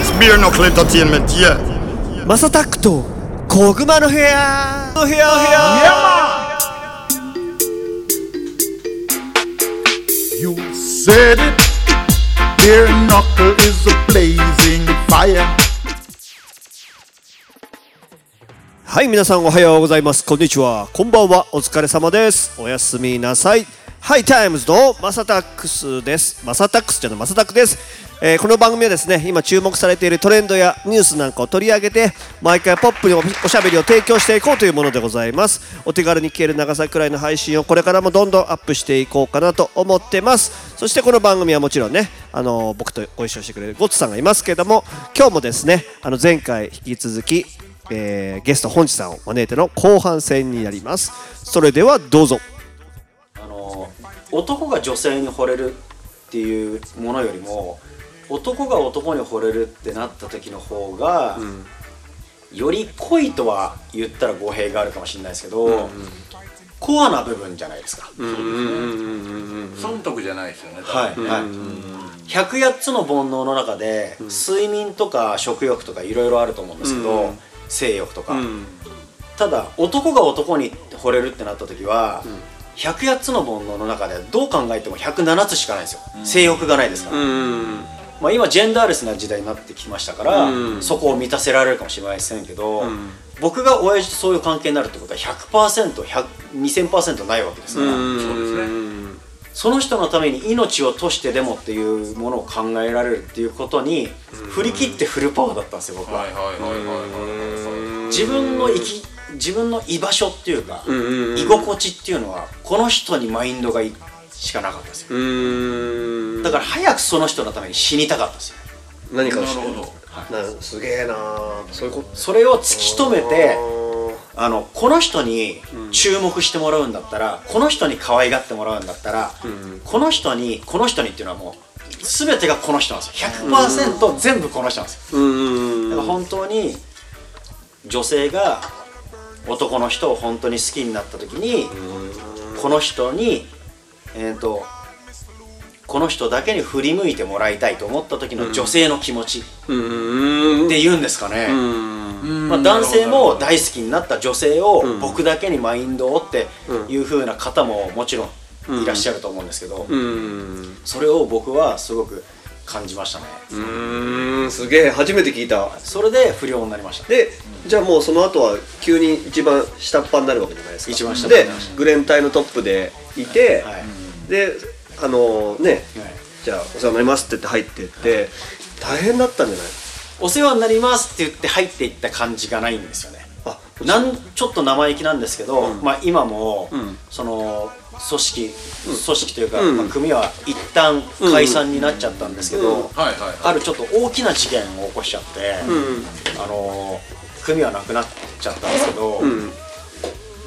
It's Bare Knuckle Entertainment, yeah. マサタックと小熊の部屋の部屋の部屋 You said it. Bare knuckle is a blazing fire. はい皆さんおはようございます。こんにちは。こんばんは。お疲れ様です。おやすみなさい。ハイタイムズのマサタックスです。マサタックスじゃないマサタックです、えーこの番組はですね今注目されているトレンドやニュースなんかを取り上げて毎回ポップにおしゃべりを提供していこうというものでございます。お手軽に聞ける長さくらいの配信をこれからもどんどんアップしていこうかなと思ってます。そしてこの番組はもちろんねあの僕とご一緒してくれるゴッツさんがいますけども今日もですねあの前回引き続きえーゲスト本日さんを招いての後半戦になります。それではどうぞ。あの男が女性に惚れるっていうものよりも男が男に惚れるってなった時の方が、より濃いとは言ったら語弊があるかもしれないですけど、コアな部分じゃないですか、損得じゃないですよねはい、はい、108つの煩悩の中で、睡眠とか食欲とかいろいろあると思うんですけど、性欲とか、ただ男が男に惚れるってなった時は、108つの煩悩の中でどう考えても107つしかないんですよ、性欲がないですから、まあ、今ジェンダーレスな時代になってきましたから、そこを満たせられるかもしれませんけど、僕が親父とそういう関係になるってことは 100%2000% ないわけですから、そうですね。その人のために命を賭してでもっていうものを考えられるっていうことに振り切ってフルパワーだったんですよ僕は、自分の生き自分の居場所っていうか、居心地っていうのはこの人にマインドがいしかなかったんですよ。だから早くその人のために死にたかったんですよ。何かをしてなるほど。なすげえなそういうことそれを突き止めてあのこの人に注目してもらうんだったら、この人に可愛がってもらうんだったら、この人にこの人にっていうのはもう全てがこの人なんですよ。100%全部この人なんですよ。だから本当に女性が男の人を本当に好きになった時にこの人にえっ、とこの人だけに振り向いてもらいたいと思った時の女性の気持ちっていうんですかね、まあ、男性も大好きになった女性を僕だけにマインドをっていう風な方ももちろんいらっしゃると思うんですけど、それを僕はすごく感じましたね、うん。すげえ初めて聞いた。それで不良になりました。でじゃあもうその後は急に一番下っ端になるわけじゃないですか。一番下っ端でグレン隊のトップでいて、はいであのね、はい。じゃあお世話になりますって言って入ってって大変だったんじゃない？お世話になりますって言って入っていった感じがないんですよね。あなんちょっと生意気なんですけど、まあ、今も、ん。その組織組織というか、うん。まあ、組は一旦解散になっちゃったんですけど、あるちょっと大きな事件を起こしちゃって、あの組はなくなっちゃったんですけど、うん。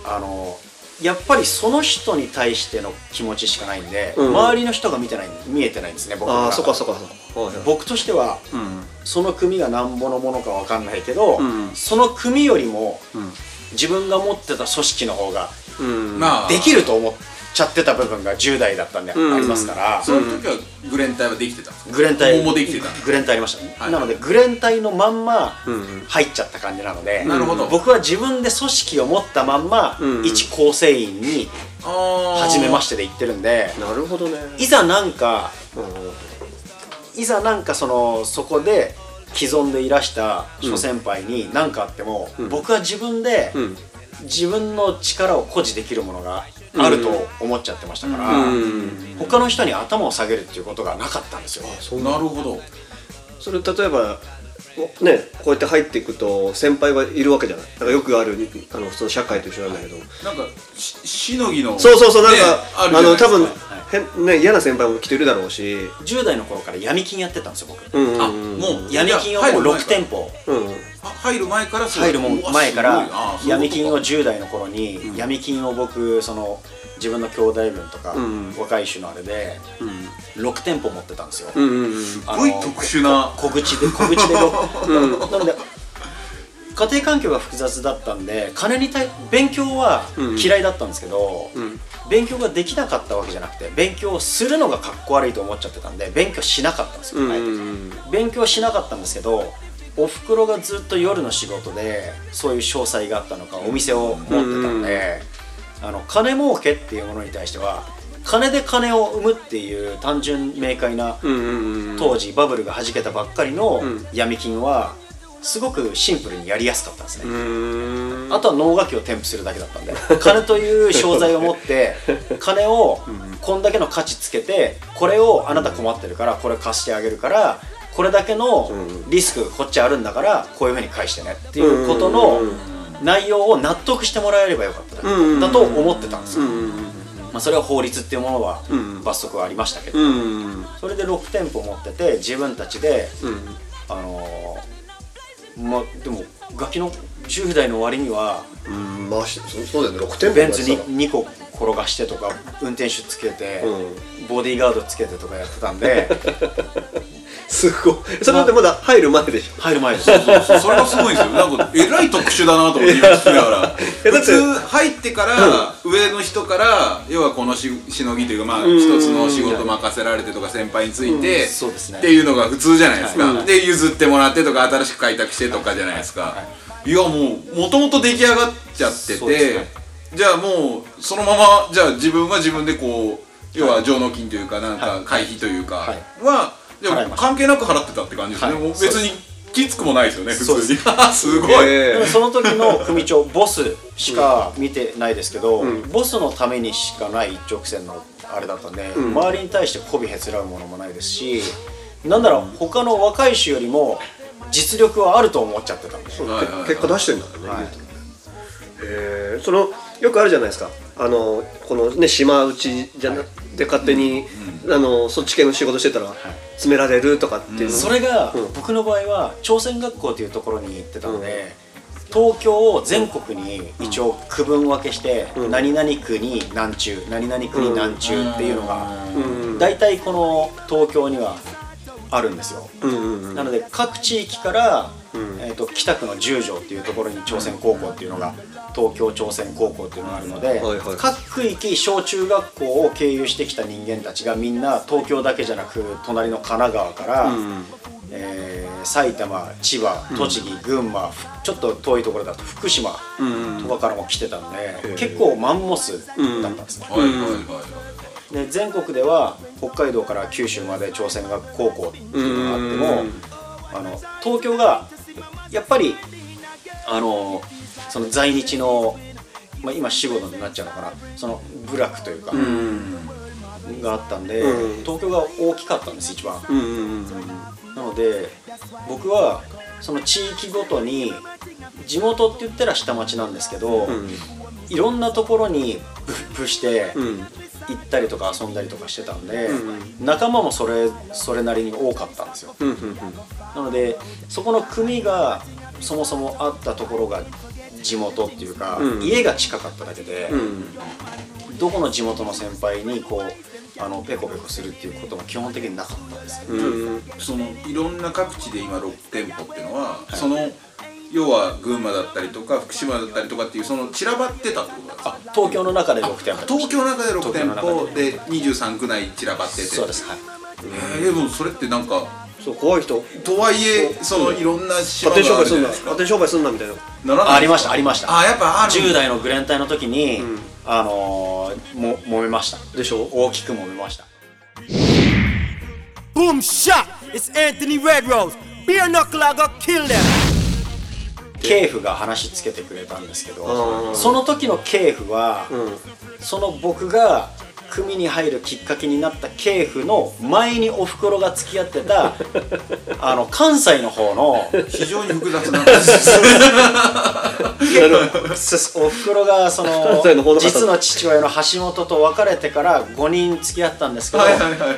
あのやっぱりその人に対しての気持ちしかないんで、うん。周りの人が見てない見えてないんですね僕ああそっかそっかそはいはい。僕としては、うんその組がなんぼのものかわかんないけど、うん。その組よりも、ん。自分が持ってた組織の方がうん。まあ。できると思っちゃってた部分が10代だったんでうん。ありますから、その時はグレン隊はできてたんですか？グレン隊もうできてたグレン隊ありました。ね、はい。なのでグレン隊のまんまうん入っちゃった感じなので、なるほど。僕は自分で組織を持ったまんま、うん一構成員にあ初めましてで行ってるんでなるほどね。いざなんかうんいざなんかそのそこで既存でいらした諸先輩に何かあっても、僕は自分で、うん。自分の力を誇示できるものがあると思っちゃってましたから、うん。他の人に頭を下げるっていうことがなかったんですよ。なるほど。それ例えばおねこうやって入っていくと先輩がいるわけじゃない。だからよくあるあの普通の社会と一緒なんだけど。なんかししのぎのそうそうそうなんか、ねあの多分、変ね嫌な先輩もきっといるだろうし。10代の頃から闇金やってたんですよ僕、うんうんあもう闇金をもう6店舗。うんあ入る前からそう入る前から闇金をことか。10代の頃に闇金を僕その自分の兄弟分とか、うん。若い種のあれで6店舗持ってたんですよ、うんうんうん。あのすごい特殊な。小口で小口で6、なので家庭環境が複雑だったんで金に対勉強は嫌いだったんですけど、勉強ができなかったわけじゃなくて勉強をするのがかっこ悪いと思っちゃってたんで勉強しなかったんですよ、あえて勉強しなかったんですけどおふくろがずっと夜の仕事でそういう詳細があったのかお店を持ってたんで、あの金儲けっていうものに対しては金で金を生むっていう単純明快な当時バブルが弾けたばっかりの闇金はすごくシンプルにやりやすかったんですね。あとは能書きを添付するだけだったんで金という商材を持って 金をこんだけの価値つけてこれをあなた困ってるからこれ貸してあげるからこれだけのリスクこっちあるんだからこういうふうに返してねっていうことの内容を納得してもらえればよかっただと思ってたんですよ。まあ、それは法律っていうものは罰則はありましたけど、それで6店舗持ってて自分たちで、あのーまあでもガキの10代の割にはうんまあしそそうだよね。6店舗ベンツにに2個転がしてとか運転手つけて、ボディーガードつけてとかやってたんで。すごい。それでまだ入る前でしょ。入る前です。それがすごいんですよ。なんかえらい特殊だなと思って今聞きながら。普通入ってから上の人から要はこのししのぎというかまあ一つの仕事任せられてとか先輩についてそうですね。っていうのが普通じゃないですか、はい。で譲ってもらってとか新しく開拓してとかじゃないですか、い。やもうもともと出来上がっちゃってて、じゃあもうそのままじゃあ自分は自分でこう要は上納金というかなんか会費というかは関係なく払ってたって感じですね、別にきつくもないですよね普通に。す。ごい、えでもその時の組長ボスしか見てないですけど、ボスのためにしかない一直線のあれだったんで、周りに対して媚びへつらうものもないですしなんだろう他の若い衆よりも実力はあると思っちゃってたんで、はいはいはい。結果出してんだね、はい。へえそのよくあるじゃないですか。あのこのね島内じゃなで勝手に、あのそっち系の仕事してたら、詰められるとかっていう。の、それが、うん。僕の場合は朝鮮学校というところに行ってたので、東京を全国に一応区分分けして、うん。何々区に何中何々区に何中っていうのが、うん。大体この東京にはあるんですよ。なので各地域から、うん。えー、と北区の十条っていうところに朝鮮高校っていうのが東京朝鮮高校っていうのがあるので、はいはい。各区域小中学校を経由してきた人間たちがみんな東京だけじゃなく隣の神奈川から、うんえー埼玉千葉栃木、群馬ふちょっと遠いところだと福島うんとかからも来てたんで、へー。結構マンモスだったんですね。で全国では北海道から九州まで朝鮮学高校っていうのがあってもうん。あの東京がやっぱりあのその在日の、まあ、今死後になっちゃうのかな。その部落というか、があったんで、うん。東京が大きかったんです一番。うんうんうんなので僕はその地域ごとに地元って言ったら下町なんですけど、うん。いろんなところに分布して、うん。行ったりとか遊んだりとかしてたんで、う仲間もそれそれなりに多かったんですよ。うんうん。なのでそこの組がそもそもあったところが地元っていうか、うん。家が近かっただけで、うん。どこの地元の先輩にこうあのペコペコするっていうことも基本的になかったんですよ、うん。そのいろんな各地で今6店舗っていうのは、その要は群馬だったりとか福島だったりとかっていうその散らばってたってことなんですか？あ東京の中で6店舗東京の中で6店東京の中舗。で23区内散らばってて。そうですはい。えーでもそれってなんかそう怖い人。とはいえそのいろんな島家庭商売があるすんなじゃないですか？家庭商売すんなみたいな。ならないありましたありました。あやっぱある10代のグレン隊の時に、ん。あのー、も揉めました。でしょ？大きく揉めました。Boom shot! It's Anthony Red Rose. Beer knuckler got killed them. が話つけてくれたんですけうどん。その時の系譜は、うん。その僕が組に入るきっかけになった系譜の前におふくろが付き合ってた あの関西の方の非常に複雑なんですおふくろがその実の父親の橋本と別れてから5人付き合ったんですけど、はいはいはいはいはい。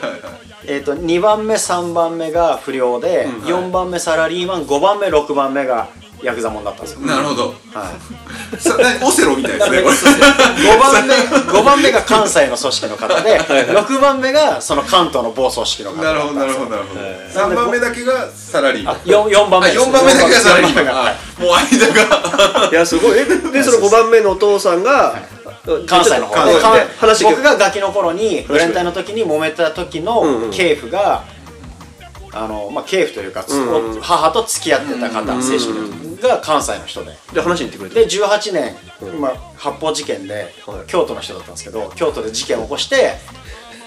えー、と2番目3番目が不良で、4番目サラリーマン5番目6番目がヤクザもんだったんですよ、なるほど。はい。オセロみたいですね。これ5番目 5番目が関西の組織の方で6番目がその関東の某組織の方。なるほどだったんですよなるほどなるほど。三番目だけがサラリーマン。4, 4番あ目。です四番目だけがサラリーマン。はもう間が。いやすごい。えででその5番目のお父さんが関西の方関西で。話僕がガキの頃にブレンタインの時に揉めた時うんのうん。系婦があのまあ系婦というか、んうん母と付き合ってた方、正式にが関西の人で。で話に行ってくれてで18年、まあ、発砲事件で、京都の人だったんですけど京都で事件を起こして、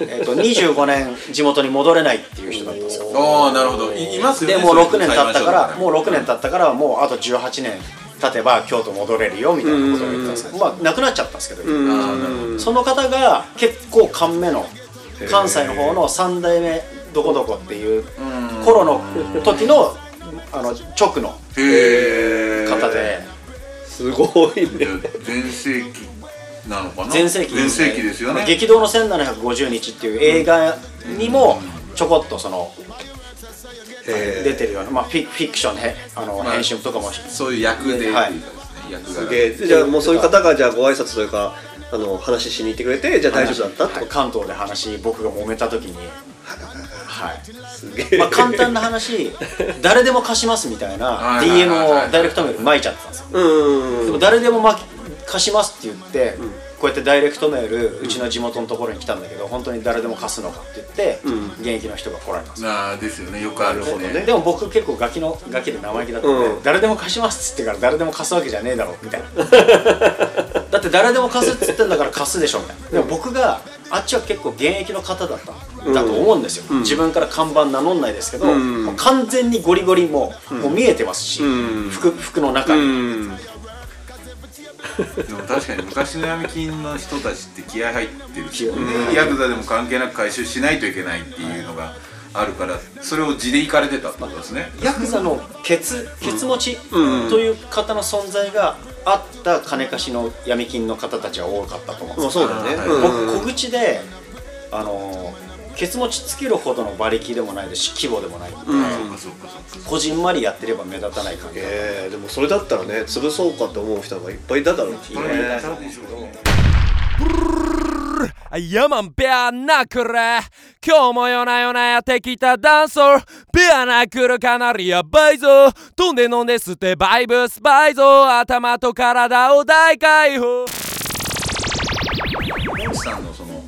えー、と25年地元に戻れないっていう人だったんですよ。ああなるほど。いいますよねでもう6年経ったからもうう6年経ったからもうあと18年経てば京都戻れるよみたいなことを言ってたんですけどまあ亡くなっちゃったんですけど。その方が結構勘目の関西の方の三代目どこどこっていう頃の時のあの直の。へえ方で。すごいね。全盛期なのかな？全盛期。全盛期ですよね。激動の1750日っていう映画にもちょこっとその出てるような、まあ、フィフィクションへあのまあ編集とかも。そういう役ではいですね。役すがげえ。じゃあもうそういう方がじゃあご挨拶というかあの話しに行ってくれてじゃあ大丈夫だったってはい。関東で話僕が揉めた時に。はいまあ、簡単な話 誰でも貸しますみたいな DM はいをダイレクトメール巻いちゃってたんですようん。でも誰でも巻き貸しますって言って、こうやってダイレクトメールうちの地元のところに来たんだけど本当に誰でも貸すのかって言って、現役の人が来られたんです。よああですよね。よくあるほどね。でも僕結構ガキのガキで生意気だったんで、うん。誰でも貸しますっつってから誰でも貸すわけじゃねえだろみたいな。だって誰でも貸すっつってんだから貸すでしょみたいな。でも僕があっちは結構現役の方だっただと思うんですよ、自分から看板名乗んないですけど、ん。もう完全にゴリゴリもう,、もう見えてますし、ん。服服の中うに、ん。でも確かに昔の闇金の人たちって気合入ってるし、ねヤクザでも関係なく回収しないといけないっていうのがあるからそれを地で行かれてたってことですね。ヤクザのケツ？ケツ持ち？という方の存在があった金貸しの闇金の方たちは多かったと思うんです。よまあそうだね。僕小口であのケツ持ちつけるほどの馬力でもないですし規模でもない。こじんまりやってれば目立たない感じ、えー、でもそれだったらね潰そうかって思う人がいっぱいいただろうしねこれいたでしょうねヤマンベアナックル今日も夜な夜なやってきたダンソー。ベアナックルかなりやばいぞ飛んで飲んで吸ってバイブス。バイぞ頭と体を大解放。モンさんのその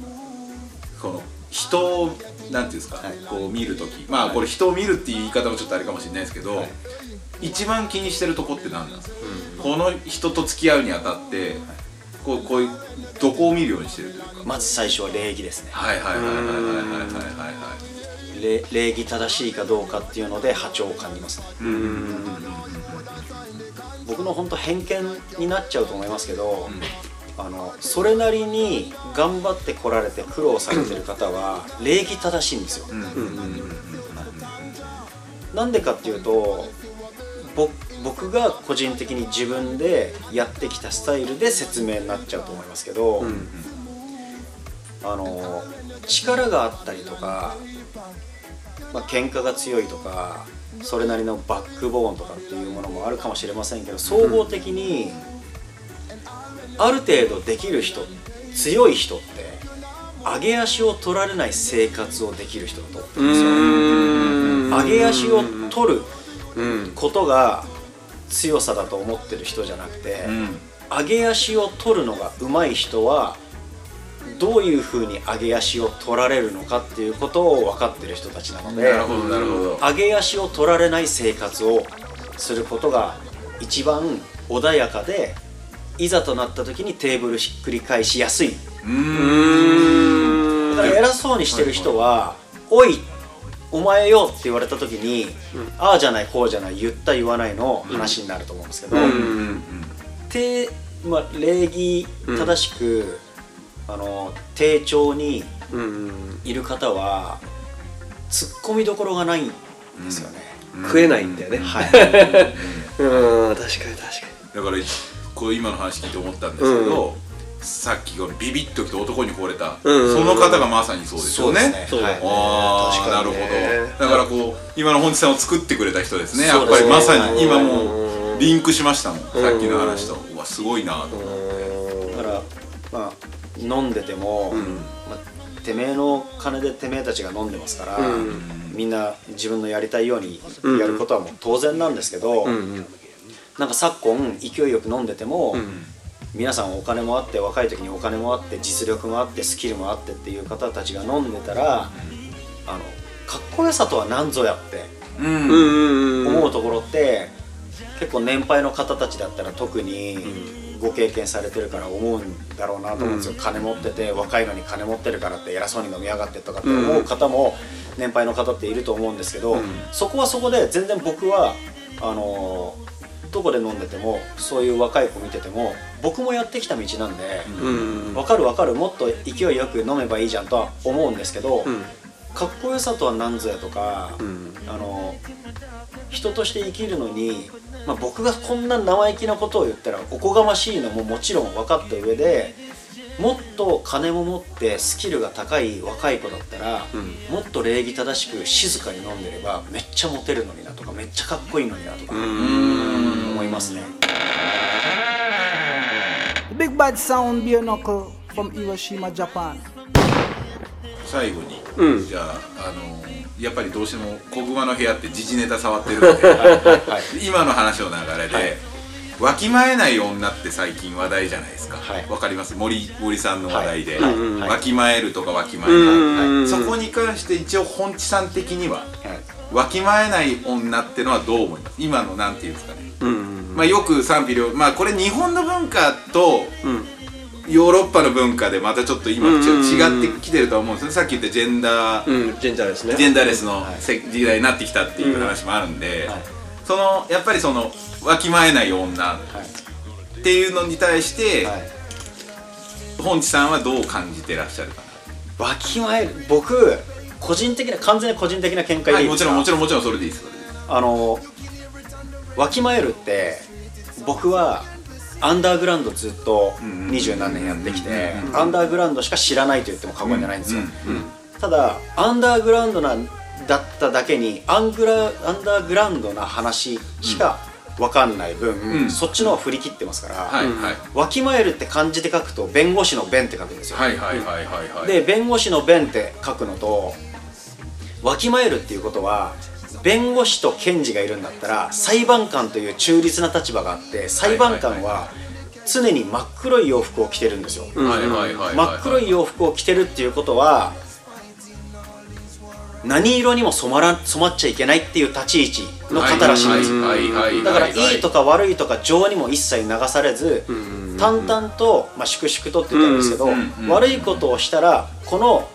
この人をなんていうんですか、こう見るときまあこれ人を見るっていう言い方もちょっとあれかもしれないですけど、一番気にしてるとこって何なんですか、この人と付き合うにあたって、こうこういうどこを見るようにしてるというか。まず最初は礼儀ですね。はいはいはいはいはいはいはい礼礼儀正しいかどうかっていうので波長を感じますね。僕の本当偏見になっちゃうと思いますけど、うん、あのそれなりに頑張ってこられて苦労されてる方は礼儀正しいんですよ、なんでかっていうと僕僕が個人的に自分でやってきたスタイルで説明になっちゃうと思いますけど、あの力があったりとか、まあ喧嘩が強いとかそれなりのバックボーンとかっていうものもあるかもしれませんけど総合的にある程度できる人強い人って上げ足を取られない生活をできる人だと思うんですよ。上げ足を取ることが強さだと思ってる人じゃなくて、上げ足を取るのが上手い人はどういうふうに上げ足を取られるのかっていうことを分かってる人たちなのでなるほどなるほど。上げ足を取られない生活をすることが一番穏やかでいざとなった時にテーブルひっくり返しやすい。だから偉そうにしてる人は「おいお前よ」って言われた時に「ああじゃないこうじゃない言った言わない」の話になると思うんですけど、てまあ、礼儀正しく、あの丁重にいる方は突っ込みどころがないんですよね、食えないんだよね。はい。うん。確かに確かだからこう今の話聞いて思ったんですけど、さっきビビッときて男に惚れた、うんその方がまさにそうですよね。そうですね。ああ、なるほど。だからこう今の本地さんを作ってくれた人ですね。やっぱりまさに今もうリンクしましたもん。さっきの話と。うわすごいなと思って。だからまあ飲んでても、まあ、てめえの金でてめえたちが飲んでますから、みんな自分のやりたいようにやることはもう当然なんですけど、なんか昨今勢いよく飲んでても、皆さんお金もあって若い時にお金もあって実力もあってスキルもあってっていう方たちが飲んでたら、あのかっこよさとは何ぞやってうん。思うところって結構年配の方たちだったら特にご経験されてるから思うんだろうなと思うんですよ、金持ってて若いのに金持ってるからって偉そうに飲みやがってとかって思う方も年配の方っていると思うんですけど、そこはそこで全然僕はあのーどこで飲んでてもそういう若い子見てても僕もやってきた道なんで、分かる分かるもっと勢いよく飲めばいいじゃんとは思うんですけど、かっこよさとは何ぞやとか、あの人として生きるのに、まあ、僕がこんな生意気なことを言ったらおこがましいのももちろん分かった上でもっと金も持ってスキルが高い若い子だったら、もっと礼儀正しく静かに飲んでればめっちゃモテるのになとかめっちゃかっこいいのになとかますね。Big Bad Sound Beer Knuckle from Hiroshima, Japan. 最後に、じゃああのやっぱりどうしても小熊の部屋って時事ネタ触ってるんで 今の話の流れで、はい。わきまえない女って最近話題じゃないですか。はい。わ、かります？森森さんの話題で、はい。はいわきまえるとかわきまえない、そこに関して一応本地さん的にははい。わきまえない女ってのはどう思います？今のなんていうんですかね、まあ、よく賛否両まあこれ日本の文化と、ヨーロッパの文化でまたちょっと今違ってきてると思うんですよさっき言ったジェンダー、うんジェンダーですね。ジェンダーレスのせ時代になってきたっていう話もあるんで、はい。そのやっぱりそのわきまえない女はい。っていうのに対して、はい。本地さんはどう感じてらっしゃるかわきまえる？僕個人的な完全に個人的な見解な、はい、もちでいいですかろんもちろんもちろんそれでいいですそれでいいです。あのわきまえるって僕はアンダーグラウンドずっと二十何年やってきてアンダーグラウンドしか知らないと言っても過言じゃないんですよ。ただアンダーグラウンドなだっただけにアングラアンダーグラウンドな話しか分かんない分、うん。そっちの方が振り切ってますから、はいはい。わきまえるって漢字で書くと弁護士の弁って書くんですよ、はいはいはいはいはい。で弁護士の弁って書くのとわきまえるっていうことは弁護士と検事がいるんだったら裁判官という中立な立場があって裁判官は常に真っ黒い洋服を着てるんですよ、はいはいはいはい真っ黒い洋服を着てるっていうことは何色にも染まら染まっちゃいけないっていう立ち位置の方らしいんです。よだからいいとか悪いとか情にも一切流されず淡々と、まあ、粛々とって言ったんですけど悪いことをしたらこの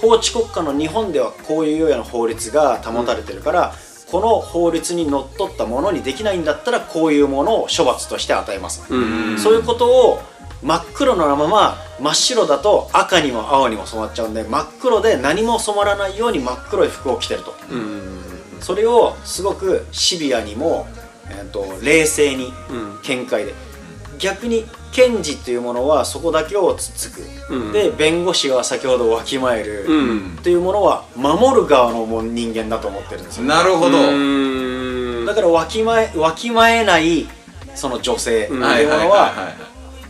法治国家の日本ではこういうような法律が保たれてるからこの法律にのっとったものにできないんだったらこういうものを処罰として与えます。そういうことを真っ黒のまま真っ白だと赤にも青にも染まっちゃうんで真っ黒で何も染まらないように真っ黒い服を着てると。それをすごくシビアにも、えー、と冷静に見解で、逆に検事っていうものはそこだけをつつく、で弁護士は先ほどわきまえる、っていうものは守る側の人間だと思ってるんですよ。なるほど。だからわきまえわきまえないその女性っていうものは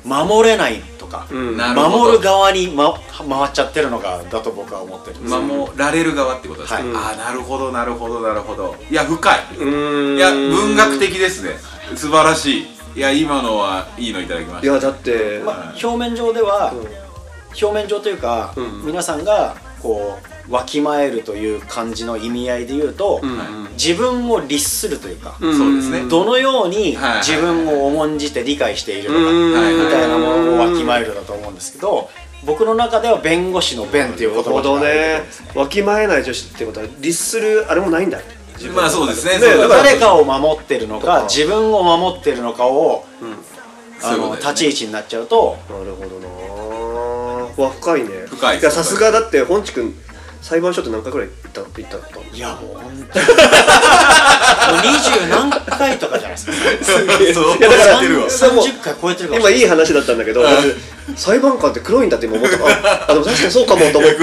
守れないとか、なるほど。守る側に、ま、回っちゃってるのがだと僕は思ってるんですよ、守られる側ってことですか、はい。ああなるほどなるほどなるほど。いや深い。いや文学的ですね。素晴らしいいや今のはいいのいただきました。いやだって、まあ、表面上では、表面上というか、皆さんがこうわきまえるという漢字の意味合いで言うと、自分を律するというか、そうですね。どのように自分を重んじて理解しているのかはいみたいなものをわきまえるだと思うんですけど僕の中では弁護士の弁っていう言葉なるほどね。がわきまえない女子ってことは律するあれもないんだまあそうですね。誰かを守ってるのとかか自分を守ってるのかを、あの立ち位置になっちゃうと。なるほどなわ深いね。深いですやさすがだって本地君裁判所って何回くらい行った行ったいやもう20何回とかじゃないですか。そう。いやだから知ってるわ。それも30回超えてるかも今いい話だったんだけど、裁判官って黒いんだって今思ったからあでも確かにそうかもと思って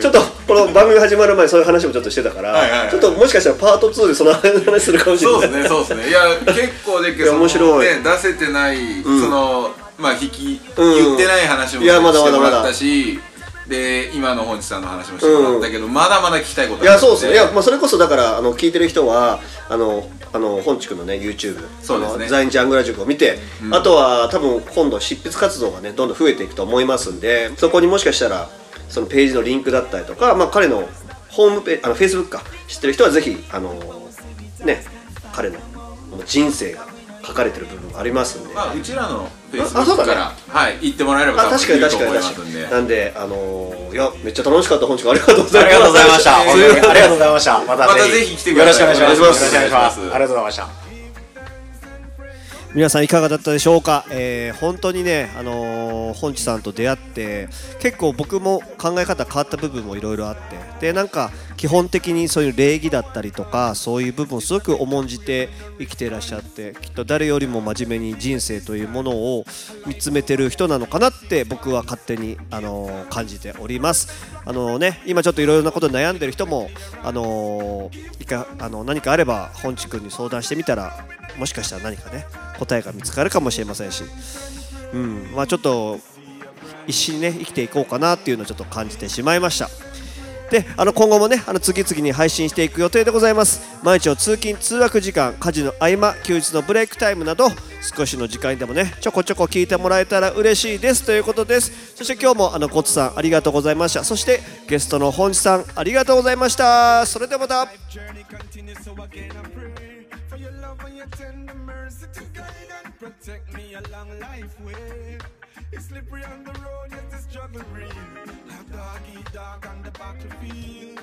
ちょっとこの番組始まる前にそういう話もちょっとしてたから、ちょっともしかしたらパート2でその話するかもしれないそうですねそうですねいや結構でけいやその面白いね出せてない、そのまあ引き、うん言ってない話もいやまだまだまだしてもらったしで今の本地さんの話もしてもらったけど、まだまだ聞きたいこといやそうですねいや、ままあ、それこそだからあの聞いてる人はあのあの本地君のね YouTube そうですね。在日アングラ塾を見て、あとは多分今度執筆活動がねどんどん増えていくと思いますんでそこにもしかしたらそのページのリンクだったりとか、まあ、彼のホームページあの Facebook か。知ってる人はぜひあのね彼のもう人生が書かれてる部分がありますんで、あうちらのフェイスブあそうだね。ックから、はい行ってもらえればあ確かに確かに確かに。なんであのーいやめっちゃ楽しかった本地君ありがとうございます。ありがとうございました。ありがとうございました。またまたぜひ来てください。よろしくお願いします。お願いします。よろしくお願いします。ありがとうございました皆さんいかがだったでしょうか、えー本当にね、あのー本地さんと出会って結構僕も考え方変わった部分もいろいろあってでなんか基本的にそういう礼儀だったりとかそういう部分をすごく重んじて生きていらっしゃってきっと誰よりも真面目に人生というものを見つめてる人なのかなって僕は勝手に、あのー感じております。あのーね、今ちょっといろいろなこと悩んでる人も、あのいかあの何かあれば本地君に相談してみたらもしかしたら何かね答えが見つかるかもしれませんし、うん。まあ、ちょっと一緒にね生きていこうかなっていうのをちょっと感じてしまいました。であの今後もねあの次々に配信していく予定でございます。毎日の通勤通学時間家事の合間休日のブレイクタイムなど少しの時間でもねちょこちょこ聞いてもらえたら嬉しいです。ということです。そして今日もあのコツさんありがとうございました。そしてゲストの本地さんありがとうございました。それではまた。Your love and your tender mercy to guide and protect me a long life way. It's slippery on the road, yet the struggle real. Like dog eat dog on the battlefield.